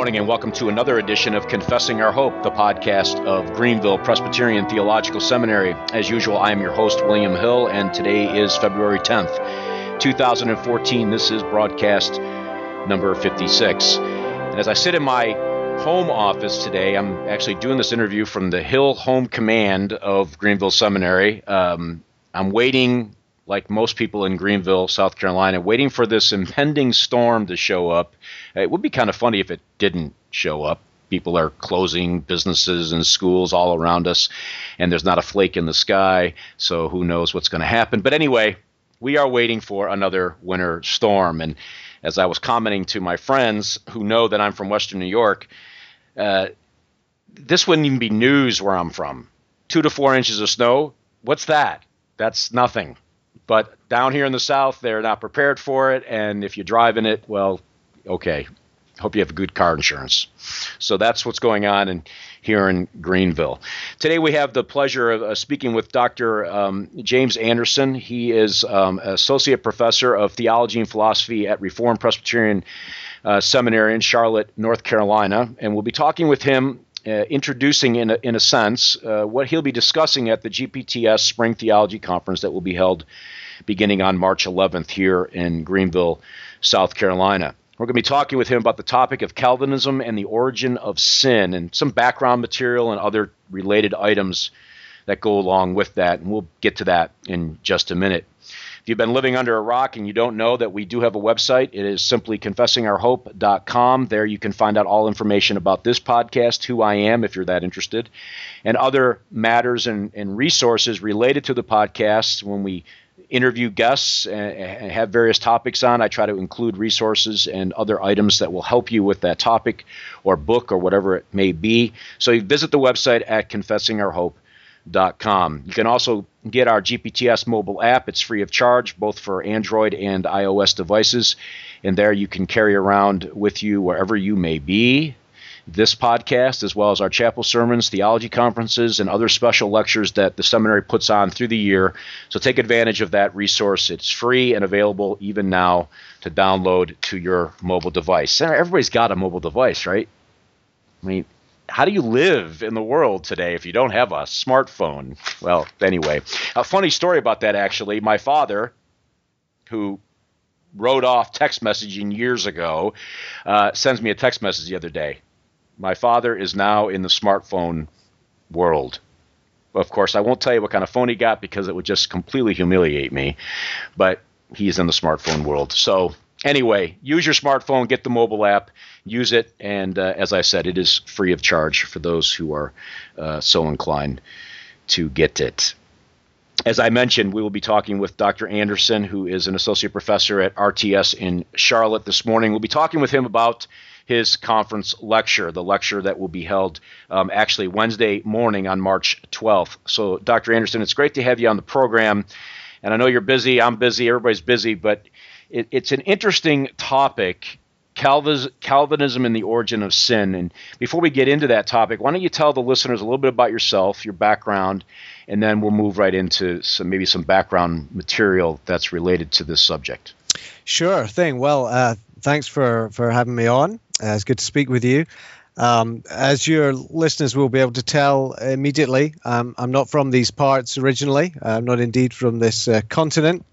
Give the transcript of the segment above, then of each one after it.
morning, and welcome to another edition of Confessing Our Hope, the podcast of Greenville Presbyterian Theological Seminary. As usual, I am your host, William Hill, and today is February 10th, 2014. This is broadcast number 56. And as I sit in my home office today, I'm actually doing this interview from the Hill Home Command of Greenville Seminary. Um, I'm waiting like most people in Greenville, South Carolina, waiting for this impending storm to show up. It would be kind of funny if it didn't show up. People are closing businesses and schools all around us, and there's not a flake in the sky, so who knows what's going to happen. But anyway, we are waiting for another winter storm. And as I was commenting to my friends who know that I'm from Western New York, uh, this wouldn't even be news where I'm from. Two to four inches of snow, what's that? That's nothing. But down here in the South, they're not prepared for it. And if you drive in it, well, okay. Hope you have good car insurance. So that's what's going on in, here in Greenville. Today we have the pleasure of uh, speaking with Dr. Um, James Anderson. He is um, associate professor of theology and philosophy at Reformed Presbyterian uh, Seminary in Charlotte, North Carolina, and we'll be talking with him uh, introducing, in a, in a sense, uh, what he'll be discussing at the GPTS Spring Theology Conference that will be held beginning on March 11th here in Greenville, South Carolina. We're going to be talking with him about the topic of Calvinism and the origin of sin and some background material and other related items that go along with that. And we'll get to that in just a minute. If you've been living under a rock and you don't know that we do have a website, it is simply confessingourhope.com. There you can find out all information about this podcast, who I am, if you're that interested, and other matters and, and resources related to the podcast when we interview guests and have various topics on. I try to include resources and other items that will help you with that topic or book or whatever it may be. So you visit the website at confessingourhope.com. You can also get our GPTS mobile app. It's free of charge, both for Android and iOS devices. And there you can carry around with you wherever you may be this podcast, as well as our chapel sermons, theology conferences, and other special lectures that the seminary puts on through the year. So take advantage of that resource. It's free and available even now to download to your mobile device. Everybody's got a mobile device, right? I mean, how do you live in the world today if you don't have a smartphone? Well, anyway, a funny story about that actually. My father, who wrote off text messaging years ago, uh, sends me a text message the other day. My father is now in the smartphone world. Of course, I won't tell you what kind of phone he got because it would just completely humiliate me. But he's in the smartphone world. So, anyway, use your smartphone, get the mobile app, use it. And uh, as I said, it is free of charge for those who are uh, so inclined to get it. As I mentioned, we will be talking with Dr. Anderson, who is an associate professor at RTS in Charlotte this morning. We'll be talking with him about his conference lecture, the lecture that will be held um, actually Wednesday morning on March 12th. So, Dr. Anderson, it's great to have you on the program. And I know you're busy, I'm busy, everybody's busy, but it, it's an interesting topic Calvinism and the origin of sin. And before we get into that topic, why don't you tell the listeners a little bit about yourself, your background, and then we'll move right into some maybe some background material that's related to this subject. Sure thing. Well, uh, thanks for for having me on. Uh, it's good to speak with you. Um, as your listeners will be able to tell immediately, um, I'm not from these parts originally. I'm not indeed from this uh, continent.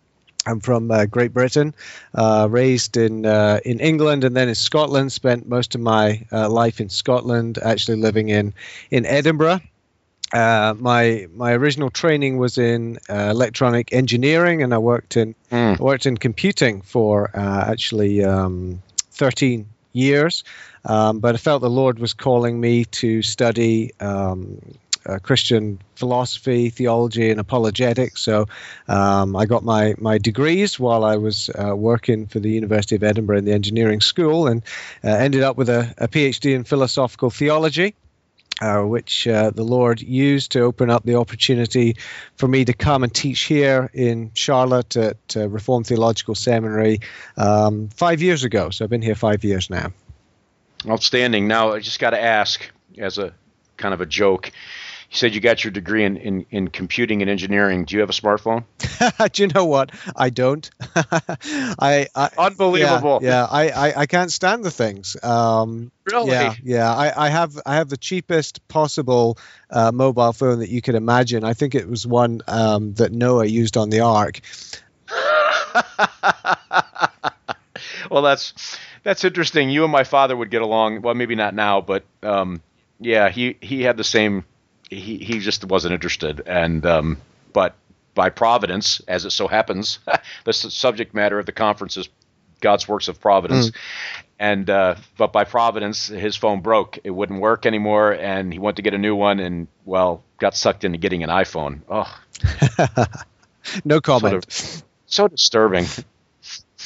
I'm from uh, Great Britain, uh, raised in uh, in England and then in Scotland. Spent most of my uh, life in Scotland, actually living in in Edinburgh. Uh, my my original training was in uh, electronic engineering, and I worked in mm. worked in computing for actually um, 13 years. Um, but I felt the Lord was calling me to study um, uh, Christian philosophy, theology, and apologetics. So um, I got my, my degrees while I was uh, working for the University of Edinburgh in the engineering school and uh, ended up with a, a, PhD in philosophical theology. Uh, which uh, the Lord used to open up the opportunity for me to come and teach here in Charlotte at uh, Reformed Theological Seminary um, five years ago. So I've been here five years now. Outstanding. Now, I just got to ask, as a kind of a joke, you said you got your degree in, in, in computing and engineering. Do you have a smartphone? Do you know what? I don't. I, I unbelievable. Yeah, yeah I, I, I can't stand the things. Um, really? Yeah, yeah. I, I have I have the cheapest possible uh, mobile phone that you could imagine. I think it was one um, that Noah used on the Ark. well, that's that's interesting. You and my father would get along. Well, maybe not now, but um, yeah, he he had the same he he just wasn't interested. And um, but by providence, as it so happens, the subject matter of the conference is God's works of providence. Mm. And uh, but by providence, his phone broke. It wouldn't work anymore, and he went to get a new one, and well, got sucked into getting an iPhone. Oh, no comment. Sort of, so disturbing.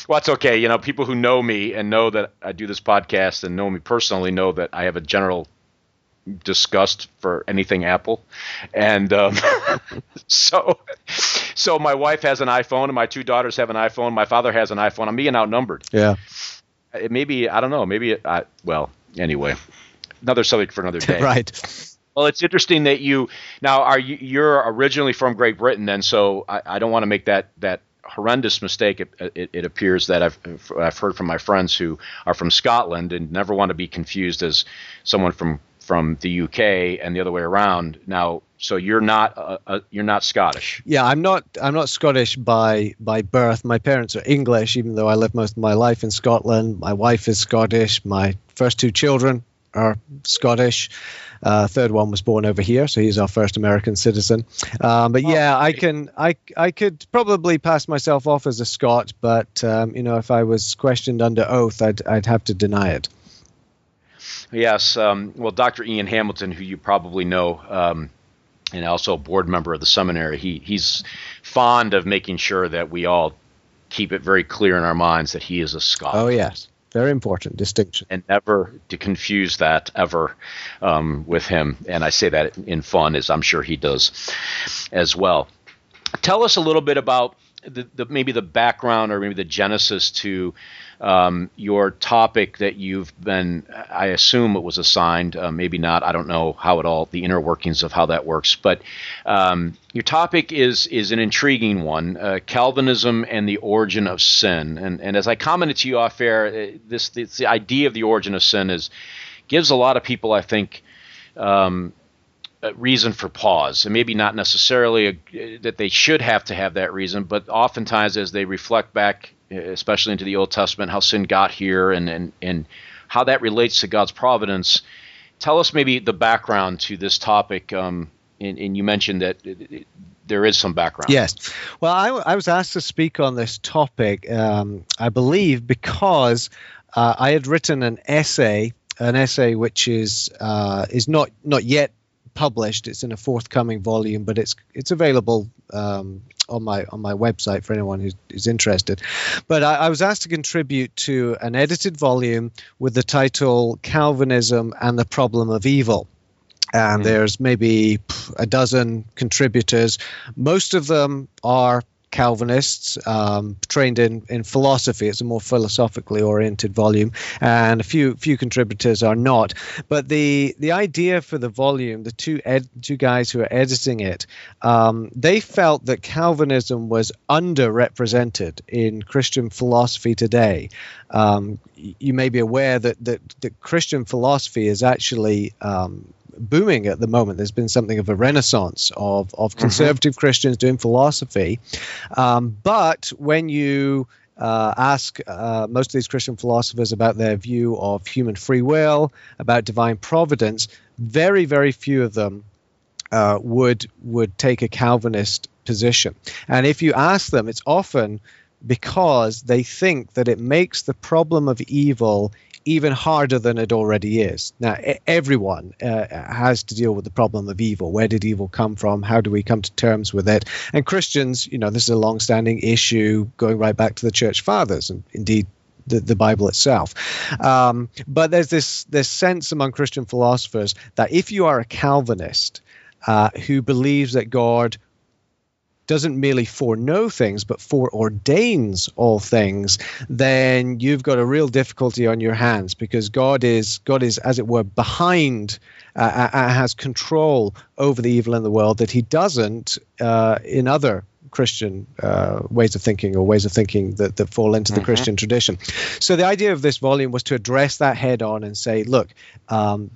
Well, it's okay. You know, people who know me and know that I do this podcast and know me personally know that I have a general disgust for anything Apple, and um, so so my wife has an iPhone and my two daughters have an iPhone. My father has an iPhone. I'm being outnumbered. Yeah. It maybe I don't know. Maybe it, I, well anyway, another subject for another day. right. Well, it's interesting that you now are you, you're originally from Great Britain, and so I, I don't want to make that that horrendous mistake. It, it, it, appears that I've I've heard from my friends who are from Scotland and never want to be confused as someone from from the UK and the other way around. Now, so you're not uh, uh, you're not Scottish. Yeah, I'm not I'm not Scottish by by birth. My parents are English, even though I lived most of my life in Scotland. My wife is Scottish. My first two children are Scottish. Uh, third one was born over here, so he's our first American citizen. Um, but yeah, I can I I could probably pass myself off as a Scot, but um, you know if I was questioned under oath, I'd I'd have to deny it. Yes. Um, well, Dr. Ian Hamilton, who you probably know, um, and also a board member of the seminary, he, he's fond of making sure that we all keep it very clear in our minds that he is a scholar. Oh, yes. Very important distinction. And never to confuse that ever um, with him. And I say that in fun, as I'm sure he does as well. Tell us a little bit about the, the maybe the background or maybe the genesis to um, your topic that you've been, I assume it was assigned, uh, maybe not. I don't know how it all, the inner workings of how that works. But um, your topic is is an intriguing one: uh, Calvinism and the origin of sin. And and as I commented to you off air, uh, this, this the idea of the origin of sin is gives a lot of people, I think. Um, reason for pause, and maybe not necessarily a, that they should have to have that reason, but oftentimes as they reflect back especially into the Old Testament, how sin got here and, and, and how that relates to God's providence. Tell us maybe the background to this topic. Um, and, and, you mentioned that there is some background. Yes. Well, I, I was asked to speak on this topic, um, I believe, because uh, I had written an essay, an essay which is uh, is not not yet published. It's in a forthcoming volume, but it's it's available um, on my on my website for anyone who's, who's interested. But I, I, was asked to contribute to an edited volume with the title "Calvinism and the Problem of Evil." And mm. there's maybe a dozen contributors. Most of them are Calvinists, um, trained in, in philosophy. It's a more philosophically oriented volume, and a few few contributors are not. But the the idea for the volume, the two ed, two guys who are editing it, um, they felt that Calvinism was underrepresented in Christian philosophy today. Um, you may be aware that that, that Christian philosophy is actually um, booming at the moment. There's been something of a renaissance of, of mm-hmm. conservative mm-hmm. Christians doing philosophy. Um, but when you uh, ask uh, most of these Christian philosophers about their view of human free will, about divine providence, very, very few of them uh, would would take a Calvinist position. And if you ask them, it's often because they think that it makes the problem of evil even harder than it already is. Now, everyone uh, has to deal with the problem of evil. Where did evil come from? How do we come to terms with it? And Christians, you know, this is a long-standing issue going right back to the church fathers, and indeed the, the Bible itself. Um, but there's this this sense among Christian philosophers that if you are a Calvinist uh, who believes that God doesn't merely foreknow things, but foreordains all things, then you've got a real difficulty on your hands because God is God is, as it were, behind. Uh, uh, has control over the evil in the world that he doesn't uh, in other Christian uh, ways of thinking or ways of thinking that, that fall into the mm-hmm. Christian tradition. So the idea of this volume was to address that head on and say, look, um,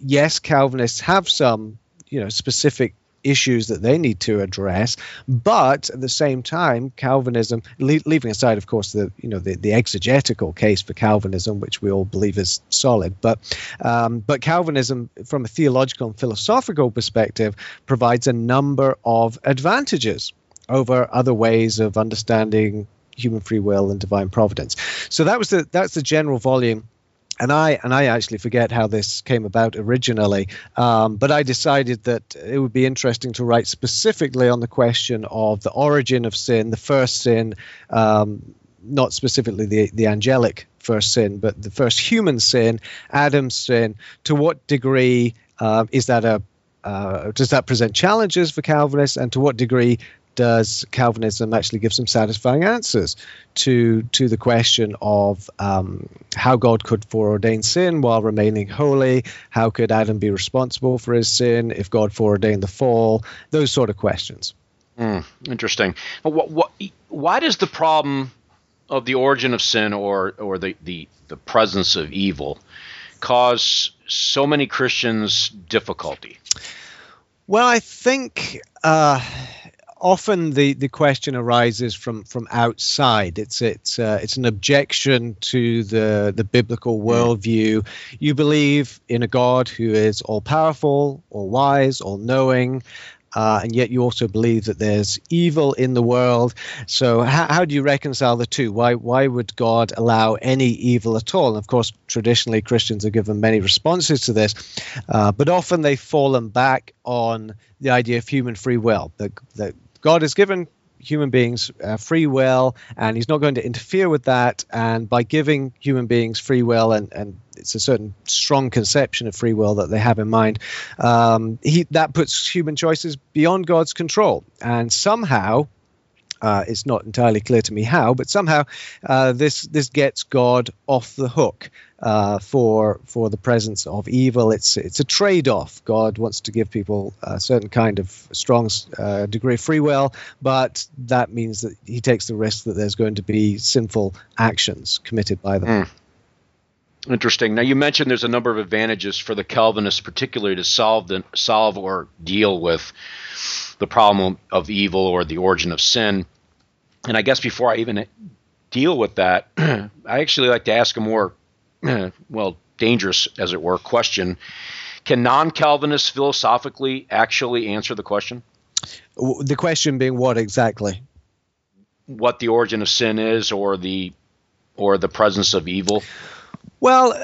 yes, Calvinists have some you know specific issues that they need to address but at the same time calvinism le- leaving aside of course the you know the, the exegetical case for calvinism which we all believe is solid but um, but calvinism from a theological and philosophical perspective provides a number of advantages over other ways of understanding human free will and divine providence. So that was the that's the general volume. And I and I actually forget how this came about originally, um, but I decided that it would be interesting to write specifically on the question of the origin of sin, the first sin, um, not specifically the the angelic first sin, but the first human sin, Adam's sin. To what degree uh, is that a uh, does that present challenges for Calvinists, and to what degree does Calvinism actually give some satisfying answers to to the question of um, how God could foreordain sin while remaining holy? How could Adam be responsible for his sin if God foreordained the fall? Those sort of questions. Mm, interesting. What, what, why does the problem of the origin of sin or or the, the, the presence of evil cause so many Christians difficulty? Well, I think. Uh, often the, the question arises from, from outside. It's it's uh, it's an objection to the the biblical worldview. You believe in a God who is all powerful, all wise, all knowing. Uh, and yet you also believe that there's evil in the world. So how, how do you reconcile the two? Why why would God allow any evil at all? And of course, traditionally Christians are given many responses to this, uh, but often they've fallen back on the idea of human free will. That that God has given human beings uh, free will and he's not going to interfere with that. And by giving human beings free will and, and it's a certain strong conception of free will that they have in mind um, he, that puts human choices beyond god's control. And somehow uh, it's not entirely clear to me how, but somehow uh, this this gets God off the hook uh, for for the presence of evil. It's it's a trade off. God wants to give people a certain kind of strong uh, degree of free will, but that means that He takes the risk that there's going to be sinful actions committed by them. Mm. Interesting. Now you mentioned there's a number of advantages for the Calvinists, particularly to solve the solve or deal with the problem of evil or the origin of sin. And I guess before I even deal with that, I actually like to ask a more, well, dangerous, as it were, question. Can non Calvinists philosophically actually answer the question? The question being what exactly? What the origin of sin is, or the or the presence of evil. Well,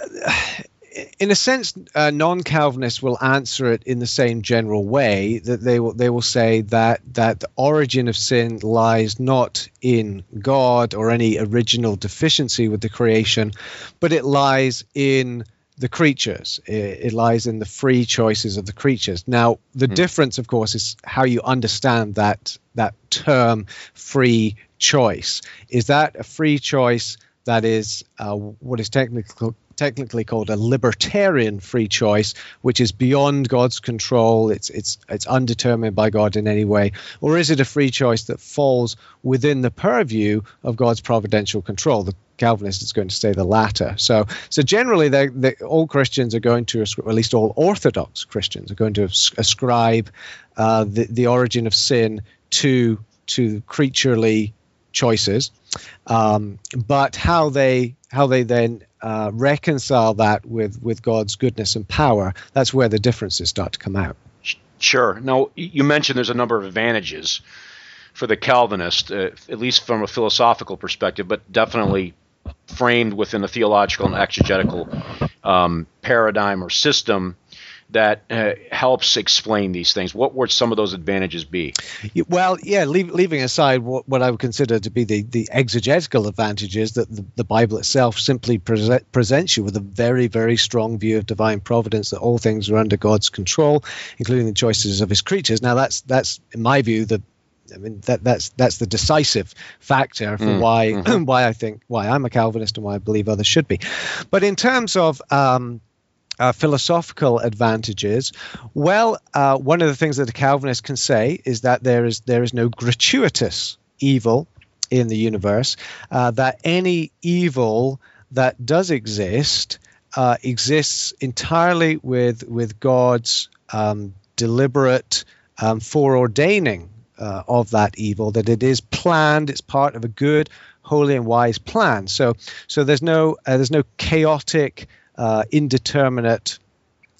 in a sense, uh, non-Calvinists will answer it in the same general way that they will they will say that that the origin of sin lies not in God or any original deficiency with the creation, but it lies in the creatures. It, it lies in the free choices of the creatures. Now, the hmm. difference, of course, is how you understand that that term "free choice." Is that a free choice? that is uh, what is technically technically called a libertarian free choice, which is beyond God's control. It's it's it's undetermined by God in any way, or is it a free choice that falls within the purview of God's providential control? The Calvinist is going to say the latter. So so generally, they, they, all Christians are going to, or at least all Orthodox Christians, are going to ascribe uh, the the origin of sin to to creaturely choices, um, but how they how they then uh, reconcile that with with God's goodness and power, that's where the differences start to come out. Sure. Now you mentioned there's a number of advantages for the Calvinist, uh, at least from a philosophical perspective, but definitely framed within a theological and exegetical um, paradigm or system that uh, helps explain these things? What would some of those advantages be? Well, yeah, leave, leaving aside what, what I would consider to be the, the exegetical advantages that the, the Bible itself simply present, presents you with a very, very strong view of divine providence, that all things are under God's control, including the choices of his creatures. Now, that's, that's in my view, the I mean that that's that's the decisive factor for mm, why mm-hmm. why I think why I'm a Calvinist and why I believe others should be. But in terms of um, uh, philosophical advantages? Well, uh, one of the things that a Calvinist can say is that there is there is no gratuitous evil in the universe. Uh, that any evil that does exist uh, exists entirely with with God's um, deliberate um, foreordaining uh, of that evil. That it is planned. It's part of a good, holy, and wise plan. So so there's no uh, there's no chaotic uh, indeterminate,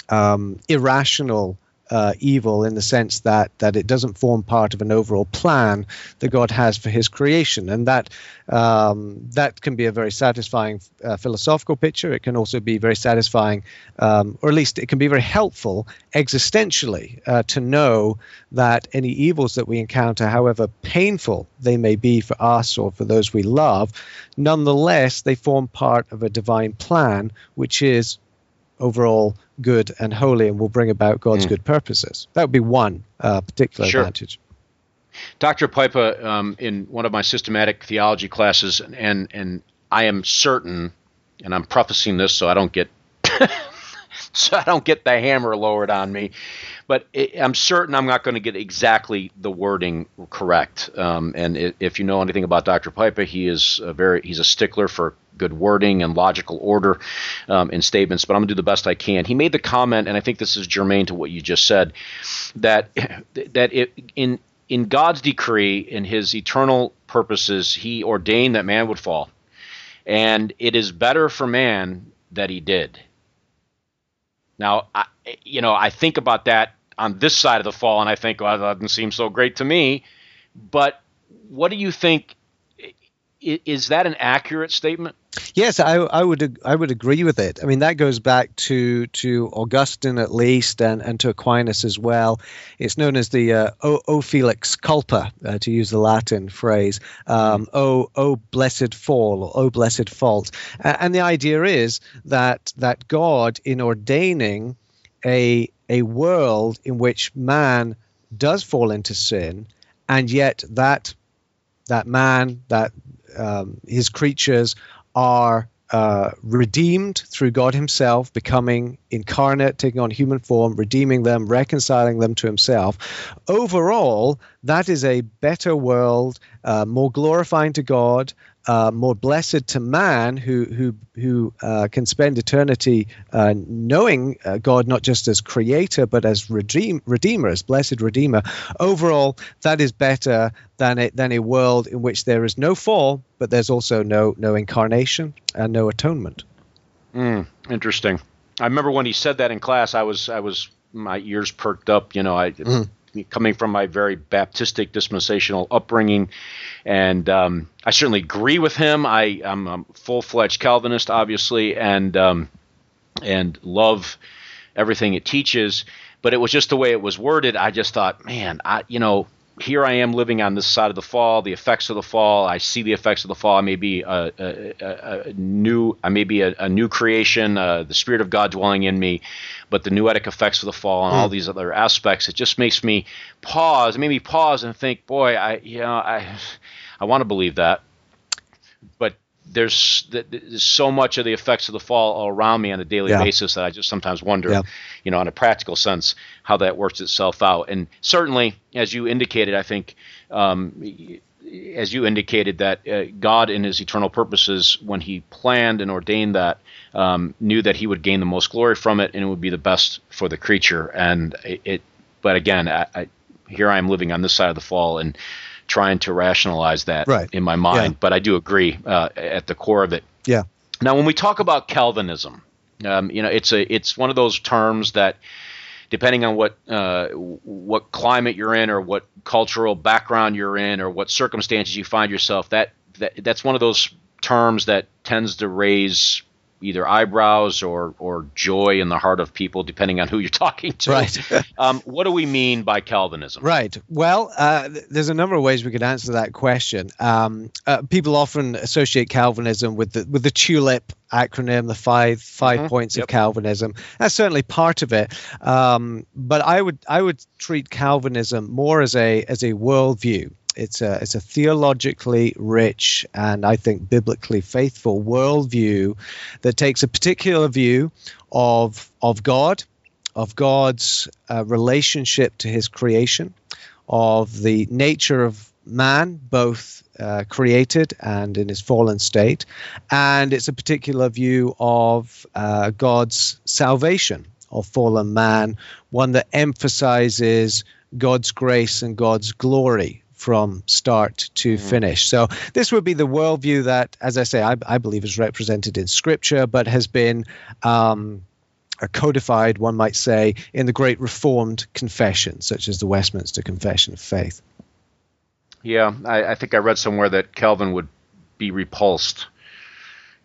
um, irrational uh, evil in the sense that that it doesn't form part of an overall plan that God has for His creation, and that um, that can be a very satisfying uh, philosophical picture. It can also be very satisfying, um, or at least it can be very helpful existentially uh, to know that any evils that we encounter, however painful they may be for us or for those we love, nonetheless they form part of a divine plan, which is overall good and holy and will bring about God's mm. good purposes. That would be one uh, particular sure. advantage. Dr. Pipa, um, in one of my systematic theology classes, and and I am certain, and I'm prefacing this so I don't get so I don't get the hammer lowered on me, but it, I'm certain I'm not going to get exactly the wording correct. Um, and it, if you know anything about Dr. Pipa, he is a very he's a stickler for good wording and logical order um, in statements, but I'm going to do the best I can. He made the comment, and I think this is germane to what you just said, that that it, in in God's decree, in His eternal purposes, He ordained that man would fall, and it is better for man that he did. Now, I, you know, I think about that on this side of the fall, and I think, well, that doesn't seem so great to me. But what do you think? Is that an accurate statement? Yes, I, I would I would agree with it. I mean that goes back to to Augustine at least, and, and to Aquinas as well. It's known as the uh, o, o felix culpa, uh, to use the Latin phrase. Um, o o blessed fall or o blessed fault, uh, and the idea is that that God in ordaining a a world in which man does fall into sin, and yet that that man that um, his creatures are uh, redeemed through God Himself, becoming incarnate, taking on human form, redeeming them, reconciling them to Himself. Overall, that is a better world, uh, more glorifying to God, uh, more blessed to man who who who uh, can spend eternity uh, knowing uh, God not just as creator but as redeem, redeemer, as blessed redeemer. Overall, that is better than a, than a world in which there is no fall, but there's also no no incarnation and no atonement. Mm, interesting. I remember when he said that in class. I was I was my ears perked up. You know, I. Mm coming from my very Baptistic dispensational upbringing, and um, I certainly agree with him. I, am a full-fledged Calvinist, obviously, and um, and love everything it teaches. But it was just the way it was worded. I just thought, man, I you know here I am living on this side of the fall, the effects of the fall. I see the effects of the fall. I may be a, a, a new, I may be a, new creation, uh, the Spirit of God dwelling in me, but the noetic effects of the fall and all hmm. these other aspects, it just makes me pause. It made me pause and think, boy, I, you know, I, I want to believe that, but there's there's so much of the effects of the fall all around me on a daily yeah. basis that I just sometimes wonder, yeah. you know, in a practical sense, how that works itself out. And certainly, as you indicated, I think, um, as you indicated, that uh, God, in His eternal purposes, when He planned and ordained that, um, knew that He would gain the most glory from it, and it would be the best for the creature. And it, it but again, I, I, here I am living on this side of the fall, and trying to rationalize that right. in my mind. Yeah. But I do agree uh, at the core of it. Yeah. Now, when we talk about Calvinism, um, you know, it's a it's one of those terms that, depending on what uh, what climate you're in, or what cultural background you're in, or what circumstances you find yourself, that, that that's one of those terms that tends to raise either eyebrows or or joy in the heart of people, depending on who you're talking to. Right. um, what do we mean by Calvinism? Right. Well, uh, there's a number of ways we could answer that question. Um, uh, people often associate Calvinism with the with the tulip acronym, the five 5 mm-hmm. points yep. of Calvinism. That's certainly part of it. Um, but I would I would treat Calvinism more as a as a worldview It's a it's a theologically rich and I think biblically faithful worldview that takes a particular view of of God, of God's uh, relationship to His creation, of the nature of man, both uh, created and in his fallen state, and it's a particular view of uh, God's salvation of fallen man, one that emphasizes God's grace and God's glory from start to mm. finish. So this would be the worldview that, as I say, I, I believe is represented in Scripture, but has been um, codified, one might say, in the great Reformed confessions, such as the Westminster Confession of Faith. Yeah, I, I think I read somewhere that Calvin would be repulsed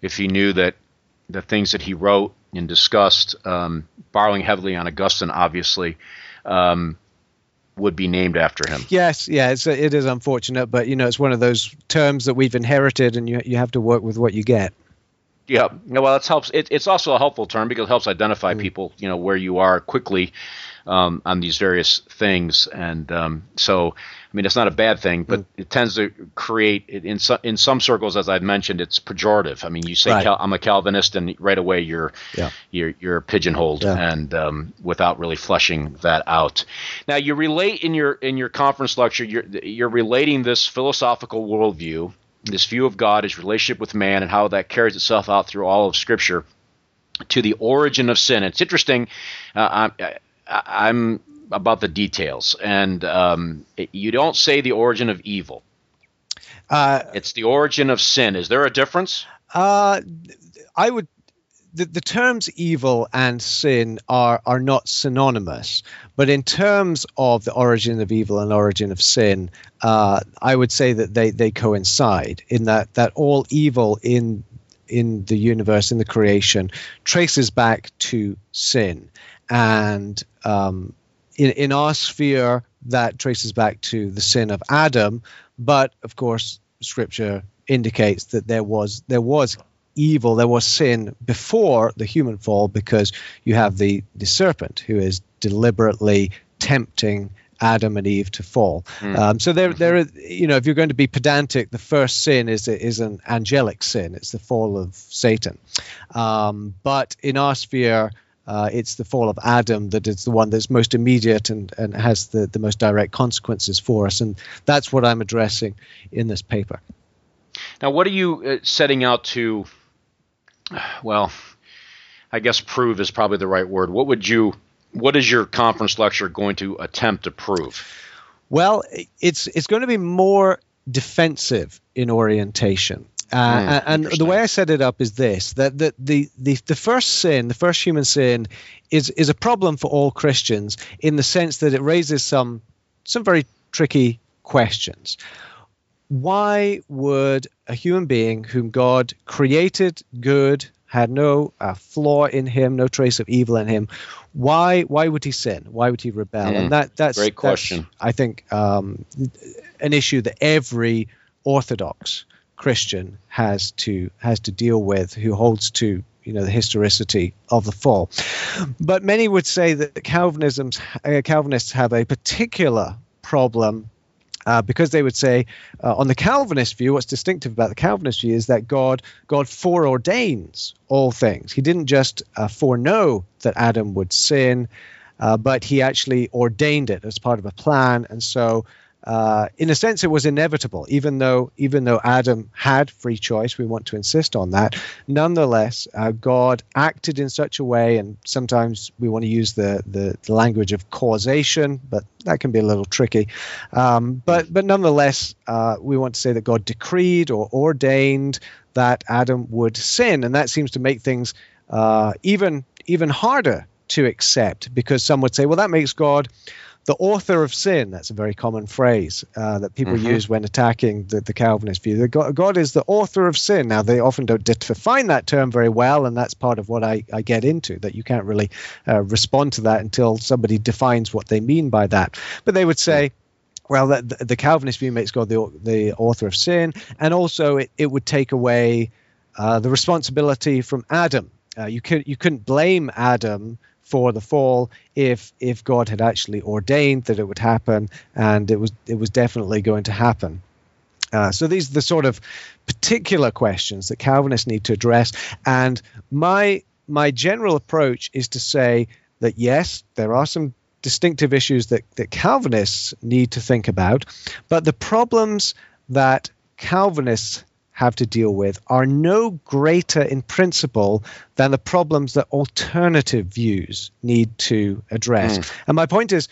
if he knew that the things that he wrote and discussed, um, borrowing heavily on Augustine, obviously, um, would be named after him. Yes, yeah, it's it is unfortunate, but you know, it's one of those terms that we've inherited, and you you have to work with what you get. Yeah, well, it helps. It, it's also a helpful term because it helps identify mm. people, you know, where you are quickly um, on these various things, and um, so I mean, it's not a bad thing, but mm. it tends to create in some in some circles, as I've mentioned, it's pejorative. I mean, you say right. Cal- I'm a Calvinist, and right away you're yeah. you're you're pigeonholed, yeah. and um, without really fleshing that out. Now, you relate in your in your conference lecture, you're you're relating this philosophical worldview, this view of God, his relationship with man, and how that carries itself out through all of Scripture to the origin of sin. It's interesting. Uh, I, I'm about the details, and um, it, you don't say the origin of evil. Uh, it's the origin of sin. Is there a difference? Uh, I would. The, the terms evil and sin are are not synonymous, but in terms of the origin of evil and origin of sin, uh, I would say that they, they coincide in that that all evil in in the universe in the creation traces back to sin and um, in, in our sphere, that traces back to the sin of Adam. But of course, Scripture indicates that there was there was evil, there was sin before the human fall, because you have the the serpent who is deliberately tempting Adam and Eve to fall. Mm. Um, so there, there, mm-hmm. you know, if you're going to be pedantic, the first sin is is an angelic sin. It's the fall of Satan. Um, but in our sphere, uh, it's the fall of Adam that is the one that's most immediate and, and has the, the most direct consequences for us. And that's what I'm addressing in this paper. Now, what are you uh, setting out to, well, I guess prove is probably the right word. What would you, what is your conference lecture going to attempt to prove? Well, it's it's going to be more defensive in orientation. Uh, mm, and the way I set it up is this: that the, the the the first sin, the first human sin, is is a problem for all Christians in the sense that it raises some some very tricky questions. Why would a human being whom God created good, had no uh, flaw in him, no trace of evil in him, why why would he sin? Why would he rebel? Mm, and that that's great question. That's, I think um, an issue that every Orthodox Christian has to has to deal with, who holds to you know the historicity of the fall. But many would say that Calvinism's uh, Calvinists have a particular problem uh, because they would say uh, on the Calvinist view, what's distinctive about the Calvinist view is that God God foreordains all things. He didn't just uh, foreknow that Adam would sin, uh, but he actually ordained it as part of a plan, and so uh, in a sense, it was inevitable, even though even though Adam had free choice. We want to insist on that. Nonetheless, uh, God acted in such a way, and sometimes we want to use the, the, the language of causation, but that can be a little tricky. Um, but but nonetheless, uh, we want to say that God decreed or ordained that Adam would sin, and that seems to make things uh, even even harder to accept because some would say, well, that makes God the author of sin. That's a very common phrase uh, that people mm-hmm. use when attacking the, the Calvinist view. God, God, is the author of sin. Now, they often don't define that term very well, and that's part of what I, I get into, that you can't really uh, respond to that until somebody defines what they mean by that. But they would say, well, the, the Calvinist view makes God the, the author of sin, and also it, it would take away uh, the responsibility from Adam. Uh, you could you couldn't blame Adam for the fall if if God had actually ordained that it would happen and it was it was definitely going to happen. Uh, so these are the sort of particular questions that Calvinists need to address. And my my general approach is to say that yes, there are some distinctive issues that, that Calvinists need to think about, but the problems that Calvinists have to deal with are no greater in principle than the problems that alternative views need to address. Mm. And my point is,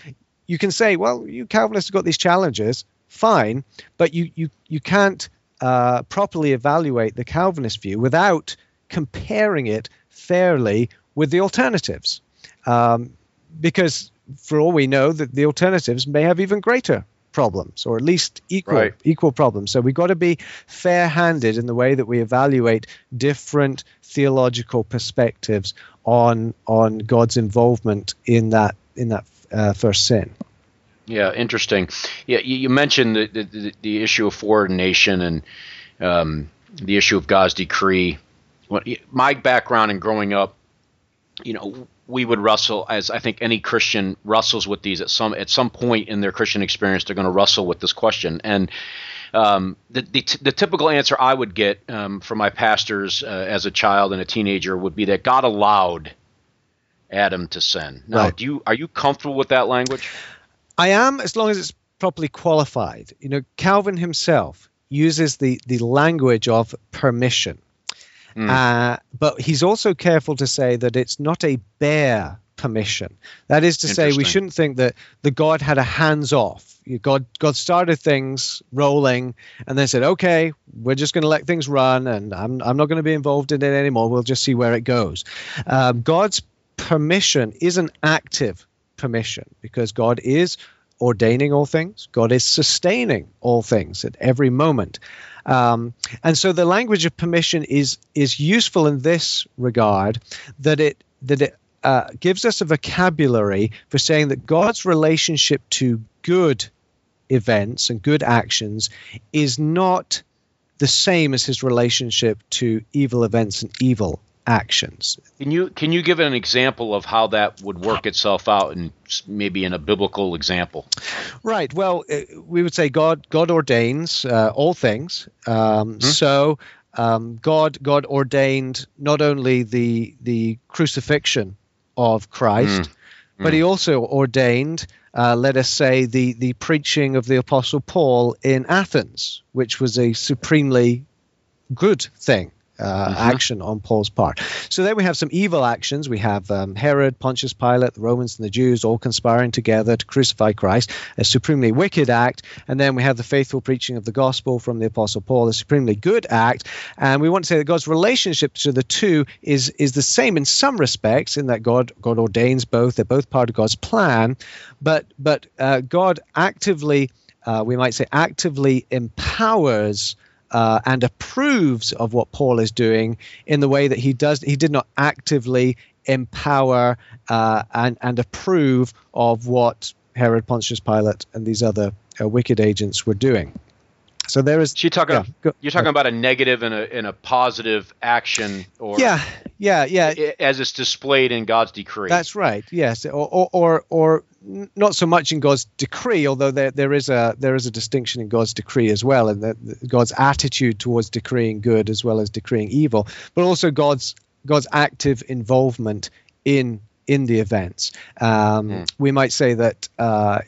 you can say, well, you Calvinists have got these challenges, fine, but you you you can't uh, properly evaluate the Calvinist view without comparing it fairly with the alternatives, um, because for all we know, that the alternatives may have even greater problems or at least equal right. equal problems. So we've got to be fair-handed in the way that we evaluate different theological perspectives on on God's involvement in that in that uh, first sin. Yeah interesting. Yeah you, you mentioned the, the, the issue of foreordination and um, the issue of God's decree. My background in growing up you know we would wrestle as I think any Christian wrestles with these at some at some point in their Christian experience. They're going to wrestle with this question, and um, the, the, t- the typical answer I would get um, from my pastors uh, as a child and a teenager would be that God allowed Adam to sin. Now, right. do you are you comfortable with that language? I am, as long as it's properly qualified. You know, Calvin himself uses the the language of permission. Mm. Uh, but he's also careful to say that it's not a bare permission. That is to say, we shouldn't think that the God had a hands off. God, God started things rolling and then said, okay, we're just going to let things run and I'm, I'm not going to be involved in it anymore. We'll just see where it goes. Um, God's permission is an active permission because God is ordaining all things, God is sustaining all things at every moment. Um, and so the language of permission is is useful in this regard that it that it uh, gives us a vocabulary for saying that God's relationship to good events and good actions is not the same as his relationship to evil events and evil actions. Can you can you give an example of how that would work itself out, and maybe in a biblical example? Right. Well, uh, we would say God God ordains uh, all things. Um, hmm So um, God God ordained not only the the crucifixion of Christ, mm. but He hmm. also ordained. Uh, let us say the the preaching of the apostle Paul in Athens, which was a supremely good thing uh, mm-hmm. action on Paul's part. So then we have some evil actions. We have um, Herod, Pontius Pilate, the Romans, and the Jews all conspiring together to crucify Christ, a supremely wicked act. And then we have the faithful preaching of the gospel from the Apostle Paul, a supremely good act. And we want to say that God's relationship to the two is is the same in some respects, in that God God ordains both. They're both part of God's plan, but but uh, God actively, uh, we might say, actively empowers uh, and approves of what Paul is doing in the way that he does. He did not actively empower uh, and and approve of what Herod, Pontius Pilate, and these other uh, wicked agents were doing. So there is. You're talking. Yeah, go, you're talking about a negative and a and a positive action, or yeah, yeah, yeah, as it's displayed in God's decree. That's right. Yes, or or or, or not so much in God's decree, although there, there is a there is a distinction in God's decree as well, and that God's attitude towards decreeing good as well as decreeing evil, but also God's God's active involvement in in the events. Um, mm. We might say that uh,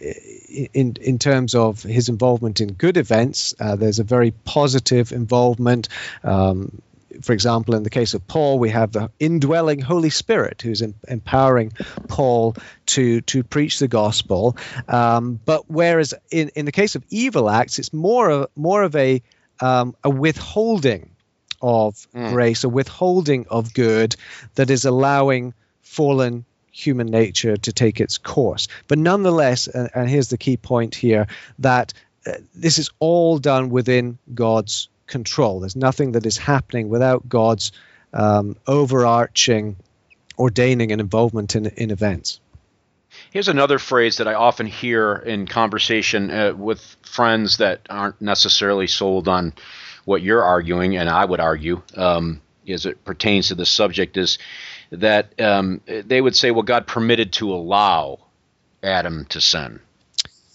in in terms of his involvement in good events, uh, there's a very positive involvement. Um, for example, in the case of Paul, we have the indwelling Holy Spirit who's in, empowering Paul to to preach the gospel. Um, but whereas in, in the case of evil acts, it's more of more of a um, a withholding of mm. grace, a withholding of good that is allowing fallen human nature to take its course. But nonetheless, and, and here's the key point here, that uh, this is all done within God's control. There's nothing that is happening without God's um, overarching ordaining and involvement in, in events. Here's another phrase that I often hear in conversation uh, with friends that aren't necessarily sold on what you're arguing, and I would argue, um, as it pertains to the subject, is that um, they would say, well, God permitted to allow Adam to sin.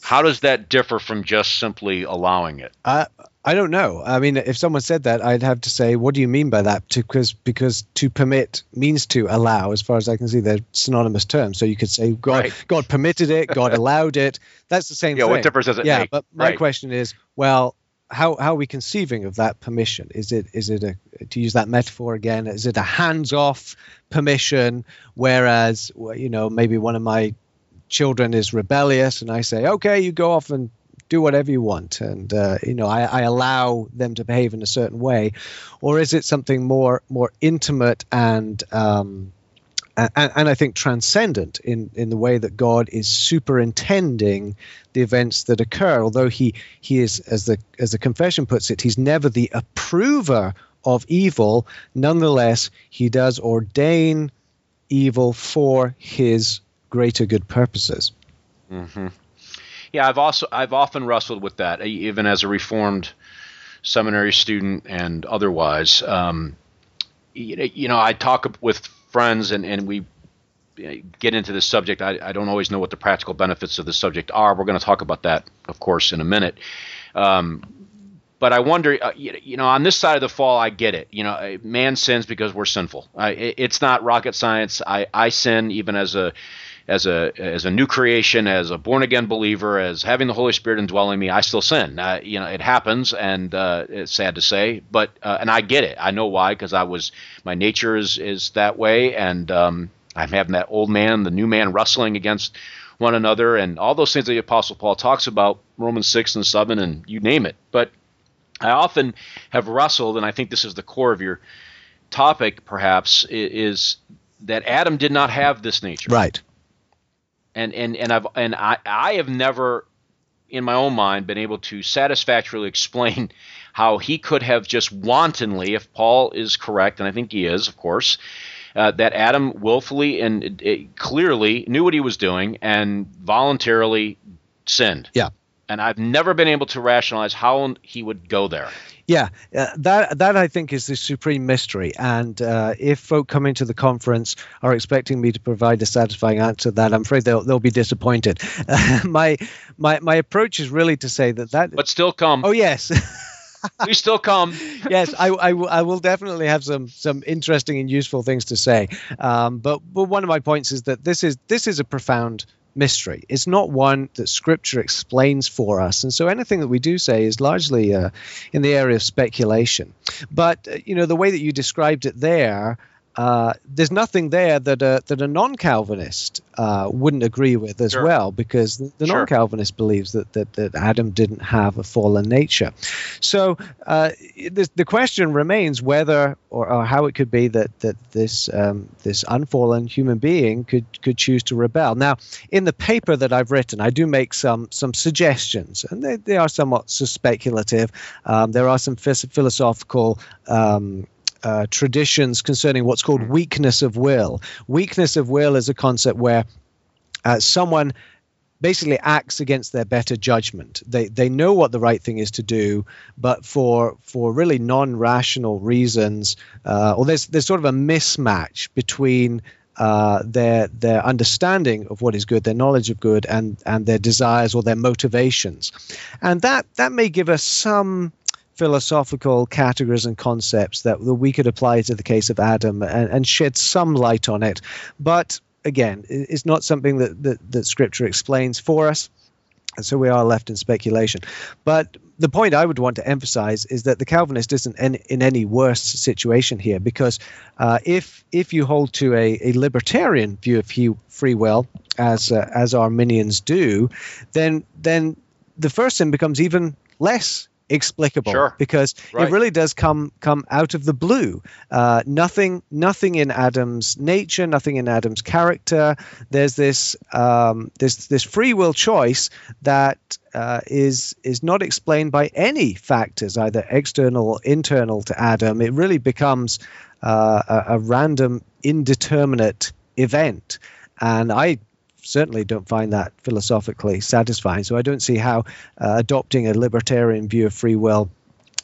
How does that differ from just simply allowing it? I I don't know. I mean, if someone said that, I'd have to say, what do you mean by that? Because because to permit means to allow. As far as I can see, they're synonymous terms. So you could say God right. God permitted it, God allowed it. That's the same thing. yeah, thing. what difference does it yeah, make? but my right. question is, well, how how are we conceiving of that permission? Is it is it a to use that metaphor again? Is it a hands off permission? Whereas you know maybe one of my children is rebellious and I say, okay, you go off and do whatever you want and uh, you know I, I, allow them to behave in a certain way or is it something more more intimate and um, and, and, I think transcendent in, in the way that God is superintending the events that occur. Although he he is, as the as the confession puts it, he's never the approver of evil. Nonetheless, he does ordain evil for his greater good purposes. Mm-hmm. Yeah, I've also I've often wrestled with that, even as a reformed seminary student and otherwise. Um, you know, I talk with friends and, and we get into this subject. I, I don't always know what the practical benefits of the subject are. We're going to talk about that, of course, in a minute. Um, but I wonder, uh, you know, on this side of the fall, I get it. You know, man sins because we're sinful. I, it's not rocket science. I, I sin even as a as a as a new creation, as a born again believer, as having the Holy Spirit indwelling me, I still sin. Uh, you know, it happens, and uh, it's sad to say, but uh, and I get it. I know why, because I was my nature is is that way, and um, I'm having that old man, the new man, wrestling against one another, and all those things that the Apostle Paul talks about, Romans six and seven, and you name it. But I often have wrestled, and I think this is the core of your topic, perhaps, is that Adam did not have this nature. Right and and and I've and I I have never in my own mind been able to satisfactorily explain how he could have just wantonly, if Paul is correct, and I think he is, of course, uh, that Adam willfully and uh, clearly knew what he was doing and voluntarily sinned. Yeah. And I've never been able to rationalize how he would go there. Yeah, uh, that that I think is the supreme mystery. And uh, if folk coming to the conference are expecting me to provide a satisfying answer to that, I'm afraid they'll they'll be disappointed. Uh, my my my approach is really to say that that. But still come. Oh yes. we still come. yes, I, I, I, will definitely have some some interesting and useful things to say. Um, but but one of my points is that this is this is a profound mystery. It's not one that Scripture explains for us, and so anything that we do say is largely uh, in the area of speculation. But uh, you know, the way that you described it there uh, there's nothing there that a, that a non-Calvinist uh, wouldn't agree with as sure. well, because the, the sure. non-Calvinist believes that, that that Adam didn't have a fallen nature. So uh, the, the question remains whether or, or, how it could be that that this um, this unfallen human being could could choose to rebel. Now, in the paper that I've written, I do make some some suggestions, and they, they are somewhat speculative. Um, there are some philosophical um, uh, traditions concerning what's called hmm. weakness of will. Weakness of will is a concept where uh, someone basically acts against their better judgment. They they know what the right thing is to do, but for for really non-rational reasons, uh, or there's there's sort of a mismatch between uh, their their understanding of what is good, their knowledge of good, and and their desires or their motivations, and that that may give us some philosophical categories and concepts that, that we could apply to the case of Adam and, and shed some light on it. But again, it's not something that, that, that Scripture explains for us. And so we are left in speculation. But the point I would want to emphasize is that the Calvinist isn't in, in any worse situation here because uh, if if you hold to a, a libertarian view of free will, as uh, as Arminians do, then then the first sin becomes even less explicable sure. because right. it really does come come out of the blue. Uh, nothing nothing in Adam's nature, nothing in Adam's character. There's this um, this this free will choice that uh, is is not explained by any factors, either external or internal to Adam. It really becomes uh, a, a random, indeterminate event. And I certainly don't find that philosophically satisfying. So I don't see how uh, adopting a libertarian view of free will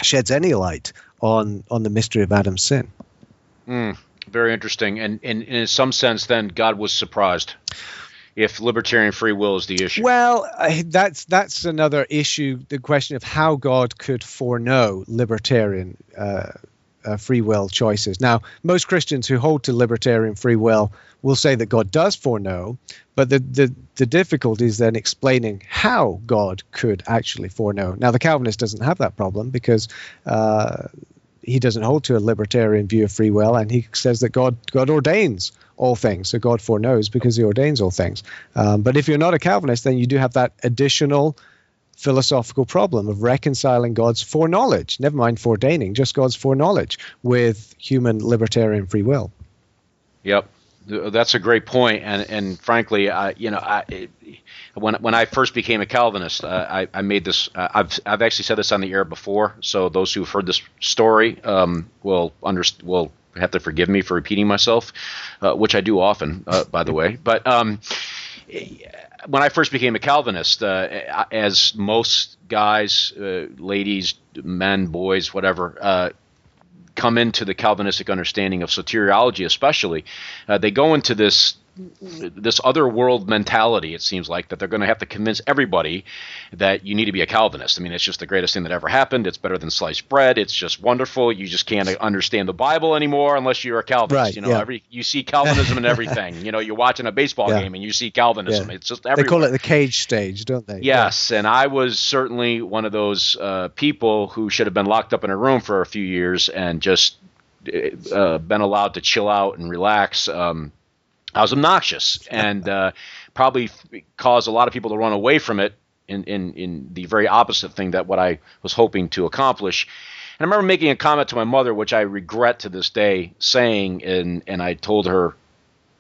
sheds any light on on the mystery of Adam's sin. Mm. Very interesting. And, and, and in some sense, then God was surprised if libertarian free will is the issue. Well, that's that's another issue. The question of how God could foreknow libertarian uh, uh, free will choices. Now, most Christians who hold to libertarian free will will say that God does foreknow, but the, the, the difficulty is then explaining how God could actually foreknow. Now, the Calvinist doesn't have that problem because uh, he doesn't hold to a libertarian view of free will, and he says that God God ordains all things, so God foreknows because He ordains all things. Um, but if you're not a Calvinist, then you do have that additional philosophical problem of reconciling God's foreknowledge, never mind foreordaining, just God's foreknowledge with human libertarian free will. Yep, that's a great point, and and frankly, I, you know, I, when when I first became a Calvinist, uh, I, I made this. Uh, I've I've actually said this on the air before, so those who've heard this story um, will understand will have to forgive me for repeating myself, uh, which I do often, uh, by the way. But um, when I first became a Calvinist, uh, as most guys, uh, ladies, men, boys, whatever, uh, come into the Calvinistic understanding of soteriology, especially, uh, they go into this this other world mentality it seems like that they're going to have to convince everybody that you need to be a calvinist. I mean it's just the greatest thing that ever happened. It's better than sliced bread. It's just wonderful. You just can't understand the bible anymore unless you're a calvinist right, you know? yeah. every you see calvinism in everything. You know you're watching a baseball yeah. game and you see calvinism. Yeah. it's just everywhere. they call it the cage stage don't they? Yes and i was certainly one of those uh, people who should have been locked up in a room for a few years and just uh, been allowed to chill out and relax. Um, I was obnoxious and uh, probably caused a lot of people to run away from it in, in, in the very opposite thing that what I was hoping to accomplish. And I remember making a comment to my mother, which I regret to this day saying, and, and I told her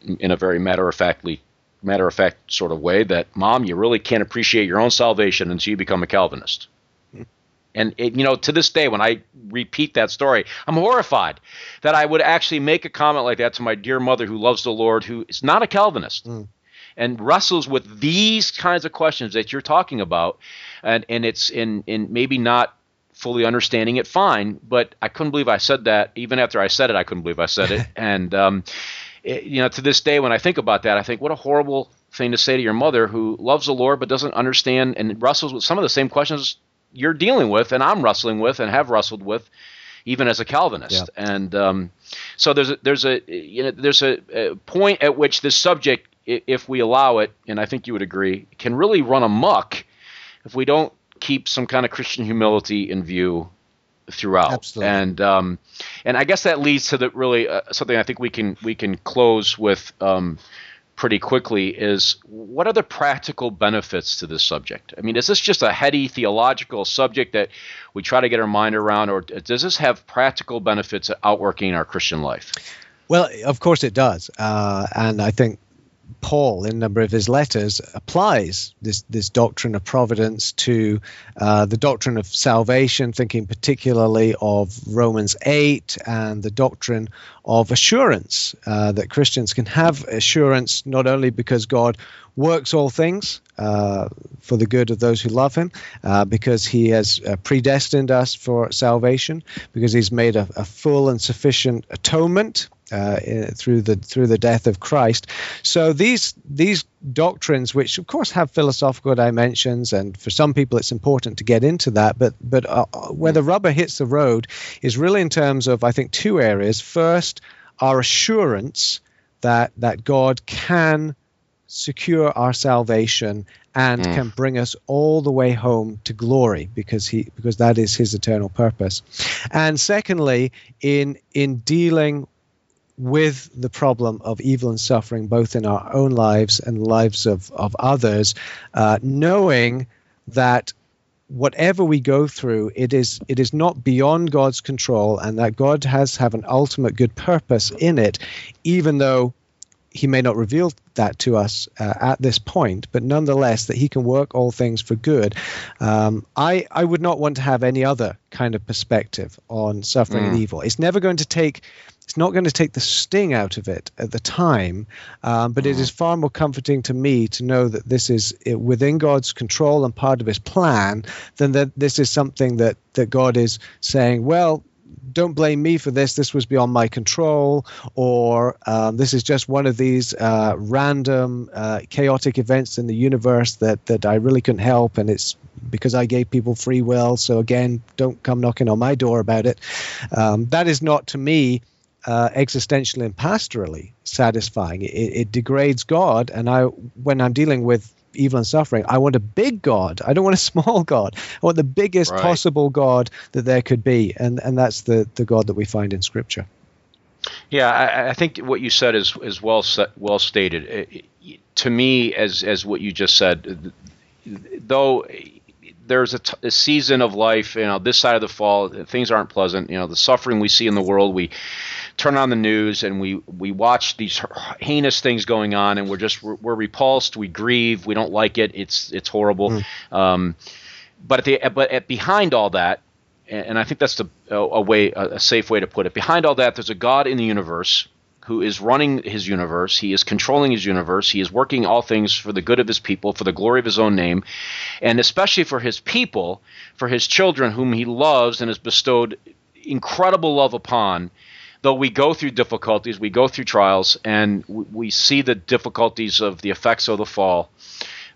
in a very matter of factly matter of fact sort of way that mom you really can't appreciate your own salvation until you become a calvinist and it, you know, to this day, when I repeat that story, I'm horrified that I would actually make a comment like that to my dear mother, who loves the Lord, who is not a Calvinist, mm. and wrestles with these kinds of questions that you're talking about, and and it's in in maybe not fully understanding it. Fine, but I couldn't believe I said that. Even after I said it, I couldn't believe I said it. and um, it, you know, to this day, when I think about that, I think what a horrible thing to say to your mother who loves the Lord but doesn't understand and wrestles with some of the same questions you're dealing with and I'm wrestling with and have wrestled with even as a Calvinist. Yeah. And um, so there's a, there's a you know there's a, a, point at which this subject, if we allow it, and I think you would agree, can really run amok if we don't keep some kind of Christian humility in view throughout. Absolutely. And um, and I guess that leads to the really uh, something I think we can we can close with. Um, pretty quickly is what are the practical benefits to this subject? I mean, is this just a heady theological subject that we try to get our mind around, or does this have practical benefits outworking our Christian life? Well, of course it does. Uh, and I think Paul, in a number of his letters, applies this this doctrine of providence to uh, the doctrine of salvation, thinking particularly of Romans eight and the doctrine of assurance uh, that Christians can have assurance not only because God works all things uh, for the good of those who love Him, uh, because He has uh, predestined us for salvation, because He's made a, a full and sufficient atonement uh, through the through the death of Christ. So these these doctrines, which of course have philosophical dimensions, and for some people it's important to get into that, but but uh, where the rubber hits the road is really in terms of I think two areas. First, our assurance that that God can secure our salvation and mm. can bring us all the way home to glory because he because that is his eternal purpose and secondly in in dealing with the problem of evil and suffering, both in our own lives and the lives of, of others, uh, knowing that whatever we go through, it is it is not beyond God's control, and that God has have an ultimate good purpose in it, even though He may not reveal that to us uh, at this point, but nonetheless that He can work all things for good. Um, I I would not want to have any other kind of perspective on suffering mm. and evil. It's never going to take it's not going to take the sting out of it at the time, um, but it is mm. far more comforting to me to know that this is within God's control and part of His plan than that this is something that that God is saying. Well, don't blame me for this. This was beyond my control, or um, this is just one of these uh, random, uh, chaotic events in the universe that that I really couldn't help, and it's because I gave people free will. So again, don't come knocking on my door about it. Um, that is not to me. Uh, existentially and pastorally satisfying. It, it, degrades God, and I, when I'm dealing with evil and suffering. I want a big God. I don't want a small God. I want the biggest right. possible God that there could be, and and that's the the God that we find in Scripture. Yeah, I, I think what you said is is well well stated. It, to me, as as what you just said, though there's a, t- a season of life, you know, this side of the fall, things aren't pleasant. You know, the suffering we see in the world, we turn on the news and we we watch these heinous things going on and we're just we're, we're repulsed we grieve we don't like it it's it's horrible mm. um, but at the but at behind all that and I think that's the a, a way a safe way to put it behind all that there's a God in the universe who is running his universe. He is controlling his universe. He is working all things for the good of his people, for the glory of his own name, and especially for his people, for his children, whom he loves and has bestowed incredible love upon though we go through difficulties, we go through trials, and we see the difficulties of the effects of the fall.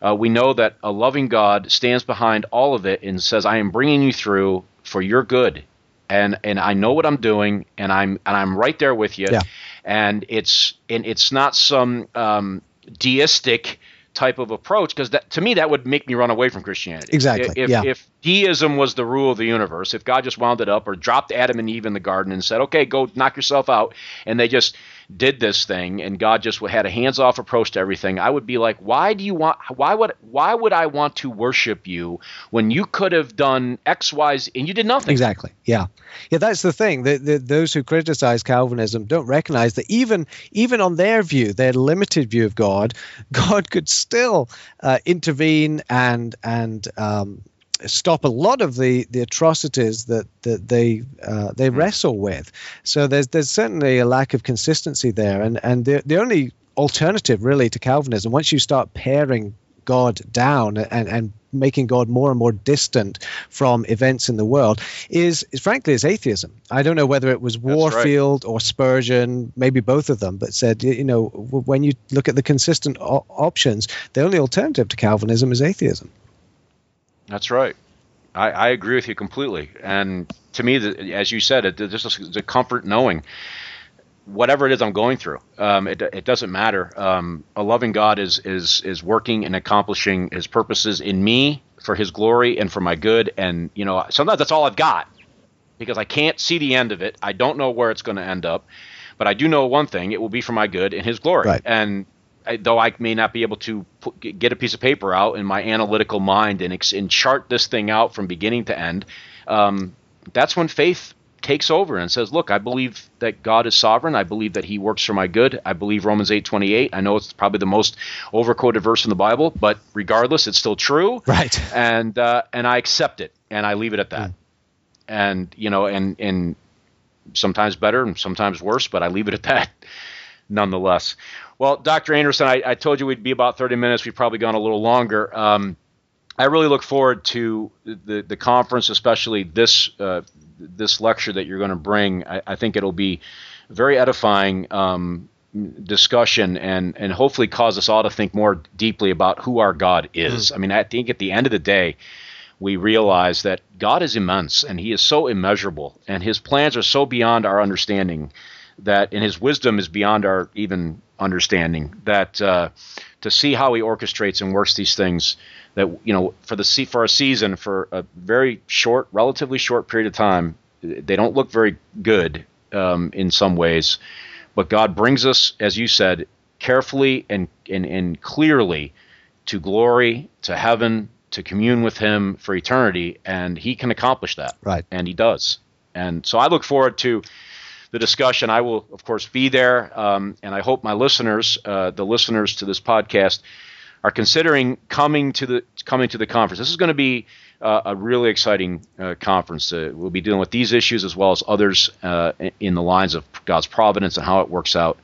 Uh, we know that a loving God stands behind all of it and says, "I am bringing you through for your good, and and I know what I'm doing, and I'm and I'm right there with you." Yeah. And it's and it's not some um, deistic type of approach because to me that would make me run away from Christianity. Exactly. If, yeah. if deism was the rule of the universe, if God just wound it up or dropped Adam and Eve in the garden and said, "Okay, go knock yourself out," and they just did this thing and God just had a hands-off approach to everything, I would be like, why do you want why would why would I want to worship you when you could have done X, Y, Z and you did nothing? Exactly. Yeah. Yeah, that's the thing. The, the, those who criticize Calvinism don't recognize that even even on their view, their limited view of God, God could still uh, intervene and and um, stop a lot of the, the atrocities that, that they uh, they hmm. wrestle with. So there's there's certainly a lack of consistency there, and and the the only alternative really to Calvinism once you start paring God down and and making God more and more distant from events in the world is, is frankly is atheism. I don't know whether it was Warfield right. or Spurgeon, maybe both of them, but said you know when you look at the consistent o- options, the only alternative to Calvinism is atheism. That's right. I, I agree with you completely. And to me, the, as you said, it, just the comfort knowing whatever it is I'm going through, um, it, it doesn't matter. Um, a loving God is is is working and accomplishing His purposes in me for His glory and for my good. And you know, sometimes that's all I've got because I can't see the end of it. I don't know where it's going to end up, but I do know one thing: it will be for my good and His glory. Right. And I, though I may not be able to put, get a piece of paper out in my analytical mind and, and chart this thing out from beginning to end, um, that's when faith takes over and says, "Look, I believe that God is sovereign. I believe that He works for my good. I believe Romans eight twenty eight. I know it's probably the most overquoted verse in the Bible, but regardless, it's still true. Right. And uh, and I accept it and I leave it at that. Mm. And you know, and and sometimes better and sometimes worse, but I leave it at that, nonetheless. Well, Dr. Anderson, I, I, told you we'd be about 30 minutes. We've probably gone a little longer. Um, I really look forward to the, the conference, especially this uh, this lecture that you're going to bring. I, I, think it'll be very edifying um, discussion and and hopefully cause us all to think more deeply about who our God is. Mm. I mean, I think at the end of the day, we realize that God is immense and He is so immeasurable, and His plans are so beyond our understanding that, in His wisdom is beyond our even understanding that uh, to see how he orchestrates and works these things that you know for the for a season for a very short relatively short period of time they don't look very good um, in some ways. But God brings us as you said carefully and, and and clearly to glory to heaven to commune with him for eternity and he can accomplish that. Right. And he does. And so I look forward to the discussion. I will, of course, be there, um, and I hope my listeners, uh, the listeners to this podcast, are considering coming to the coming to the conference. This is going to be uh, a really exciting uh, conference. Uh, we'll be dealing with these issues as well as others uh, in the lines of God's providence and how it works out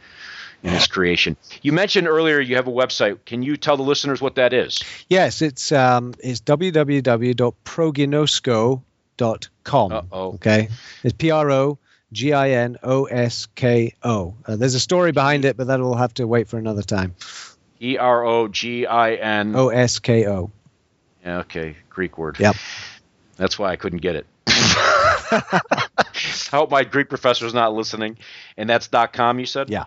in His creation. You mentioned earlier you have a website. Can you tell the listeners what that is? Yes, it's um, it's www.proginosko.com. Uh-oh. Okay, it's P R O G I N O S K O. Uh, there's a story behind it, but that will have to wait for another time. E R O G I N O S K O. Yeah, okay, Greek word. Yep. That's why I couldn't get it. I hope my Greek professor is not listening. And that's dot .com, you said? Yeah.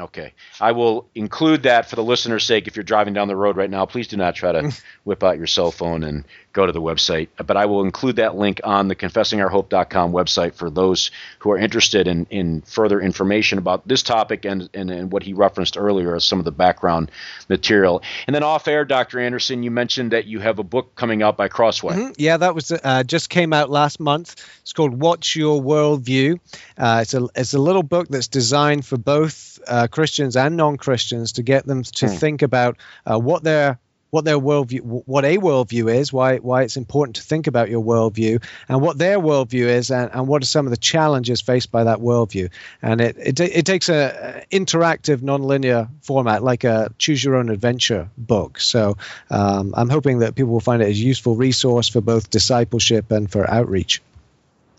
Okay. I will include that for the listener's sake. If you're driving down the road right now, please do not try to whip out your cell phone and go to the website. But I will include that link on the confessingourhope.com website for those who are interested in, in further information about this topic and, and, and what he referenced earlier as some of the background material. And then off air, Dr. Anderson, you mentioned that you have a book coming out by Crossway. Mhm. Yeah, that was uh, just came out last month. It's called "What's Your Worldview." Uh, it's a it's a little book that's designed for both uh, Christians and non-Christians to get them to Hmm. think about uh, what their what their worldview, what a worldview is, why why it's important to think about your worldview, and what their worldview is, and, and what are some of the challenges faced by that worldview. And it it, it takes a interactive, nonlinear format, like a choose your own adventure book. So um, I'm hoping that people will find it as a useful resource for both discipleship and for outreach.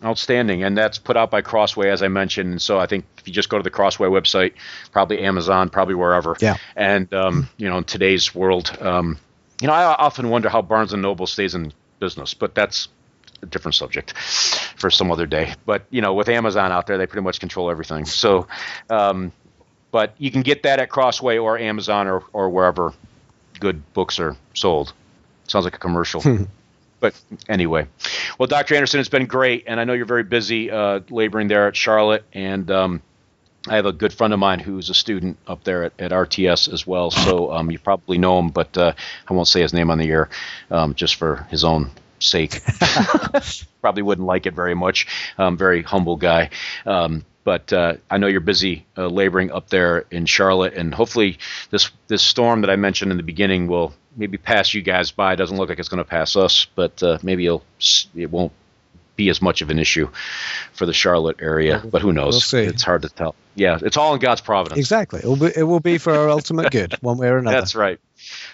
Outstanding, and that's put out by Crossway, as I mentioned. And so I think if you just go to the Crossway website, probably Amazon, probably wherever. Yeah. And um, you know, in today's world, um, you know, I often wonder how Barnes and Noble stays in business, but that's a different subject for some other day. But you know, with Amazon out there, they pretty much control everything. So, um, but you can get that at Crossway or Amazon or or wherever good books are sold. Sounds like a commercial. But anyway, well, Dr. Anderson, it's been great, and I know you're very busy uh, laboring there at Charlotte, and um, I have a good friend of mine who's a student up there at, at RTS as well. So um, you probably know him, but uh, I won't say his name on the air, um, just for his own sake. probably wouldn't like it very much. Um, very humble guy. Um, but uh, I know you're busy uh, laboring up there in Charlotte, and hopefully this this storm that I mentioned in the beginning will maybe pass you guys by. It doesn't look like it's going to pass us, but uh, maybe it'll it won't be as much of an issue for the Charlotte area. But who knows? We'll see. It's hard to tell. Yeah, it's all in God's providence. Exactly. It will be, it will be for our ultimate good, one way or another. That's right.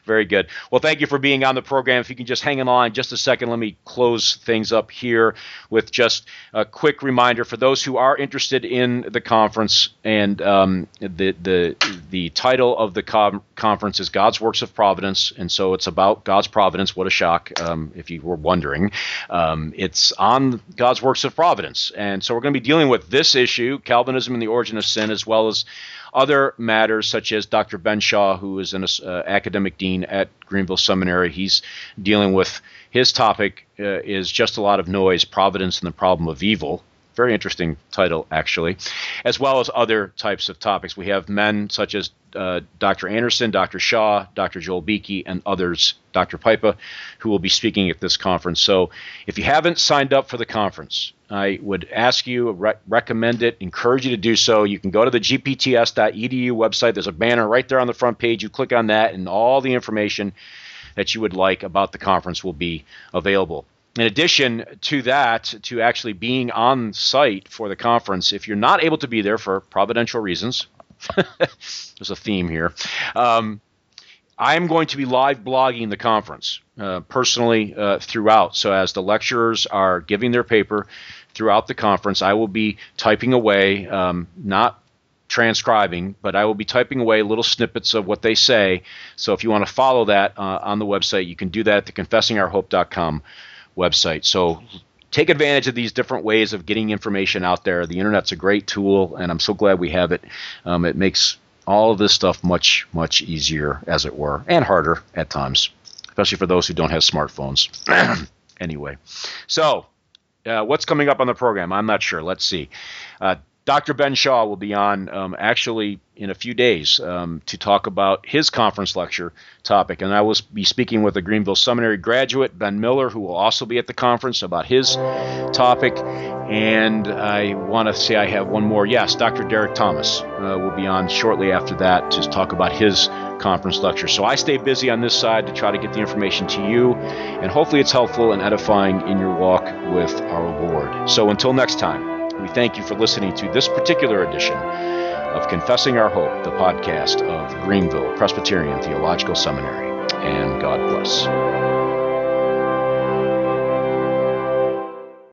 Very good. Well, thank you for being on the program. If you can just hang on just a second, let me close things up here with just a quick reminder for those who are interested in the conference. And um, the the the title of the com- conference is God's Works of Providence, and so it's about God's providence. What a shock! Um, if you were wondering, um, it's on God's Works of Providence, and so we're going to be dealing with this issue, Calvinism and the origin of sin, as well as other matters such as Dr. Ben Shaw, who is an uh, academic dean at Greenville Seminary. He's dealing with his topic uh, is just a lot of noise, providence and the problem of evil. Very interesting title, actually, as well as other types of topics. We have men such as uh, Dr. Anderson, Dr. Shaw, Dr. Joel Beeke, and others, Dr. Pipa, who will be speaking at this conference. So if you haven't signed up for the conference, I would ask you, re- recommend it, encourage you to do so. You can go to the gpts.edu website. There's a banner right there on the front page. You click on that, and all the information that you would like about the conference will be available. In addition to that, to actually being on site for the conference, if you're not able to be there for providential reasons, there's a theme here. Um, I'm going to be live blogging the conference uh, personally uh, throughout. So, as the lecturers are giving their paper throughout the conference, I will be typing away, um, not transcribing, but I will be typing away little snippets of what they say. So, if you want to follow that uh, on the website, you can do that at the confessingourhope.com website. So, take advantage of these different ways of getting information out there. The internet's a great tool, and I'm so glad we have it. Um, it makes all of this stuff much, much easier, as it were, and harder at times, especially for those who don't have smartphones. anyway, so uh, what's coming up on the program? I'm not sure. Let's see. Uh, Dr. Ben Shaw will be on um, actually in a few days um, to talk about his conference lecture topic. And I will be speaking with a Greenville Seminary graduate, Ben Miller, who will also be at the conference about his topic. And I want to say I have one more. Yes, Dr. Derek Thomas uh, will be on shortly after that to talk about his conference lecture. So I stay busy on this side to try to get the information to you, and hopefully it's helpful and edifying in your walk with our Lord. So until next time, we thank you for listening to this particular edition of Confessing Our Hope, the podcast of Greenville Presbyterian Theological Seminary. And God bless.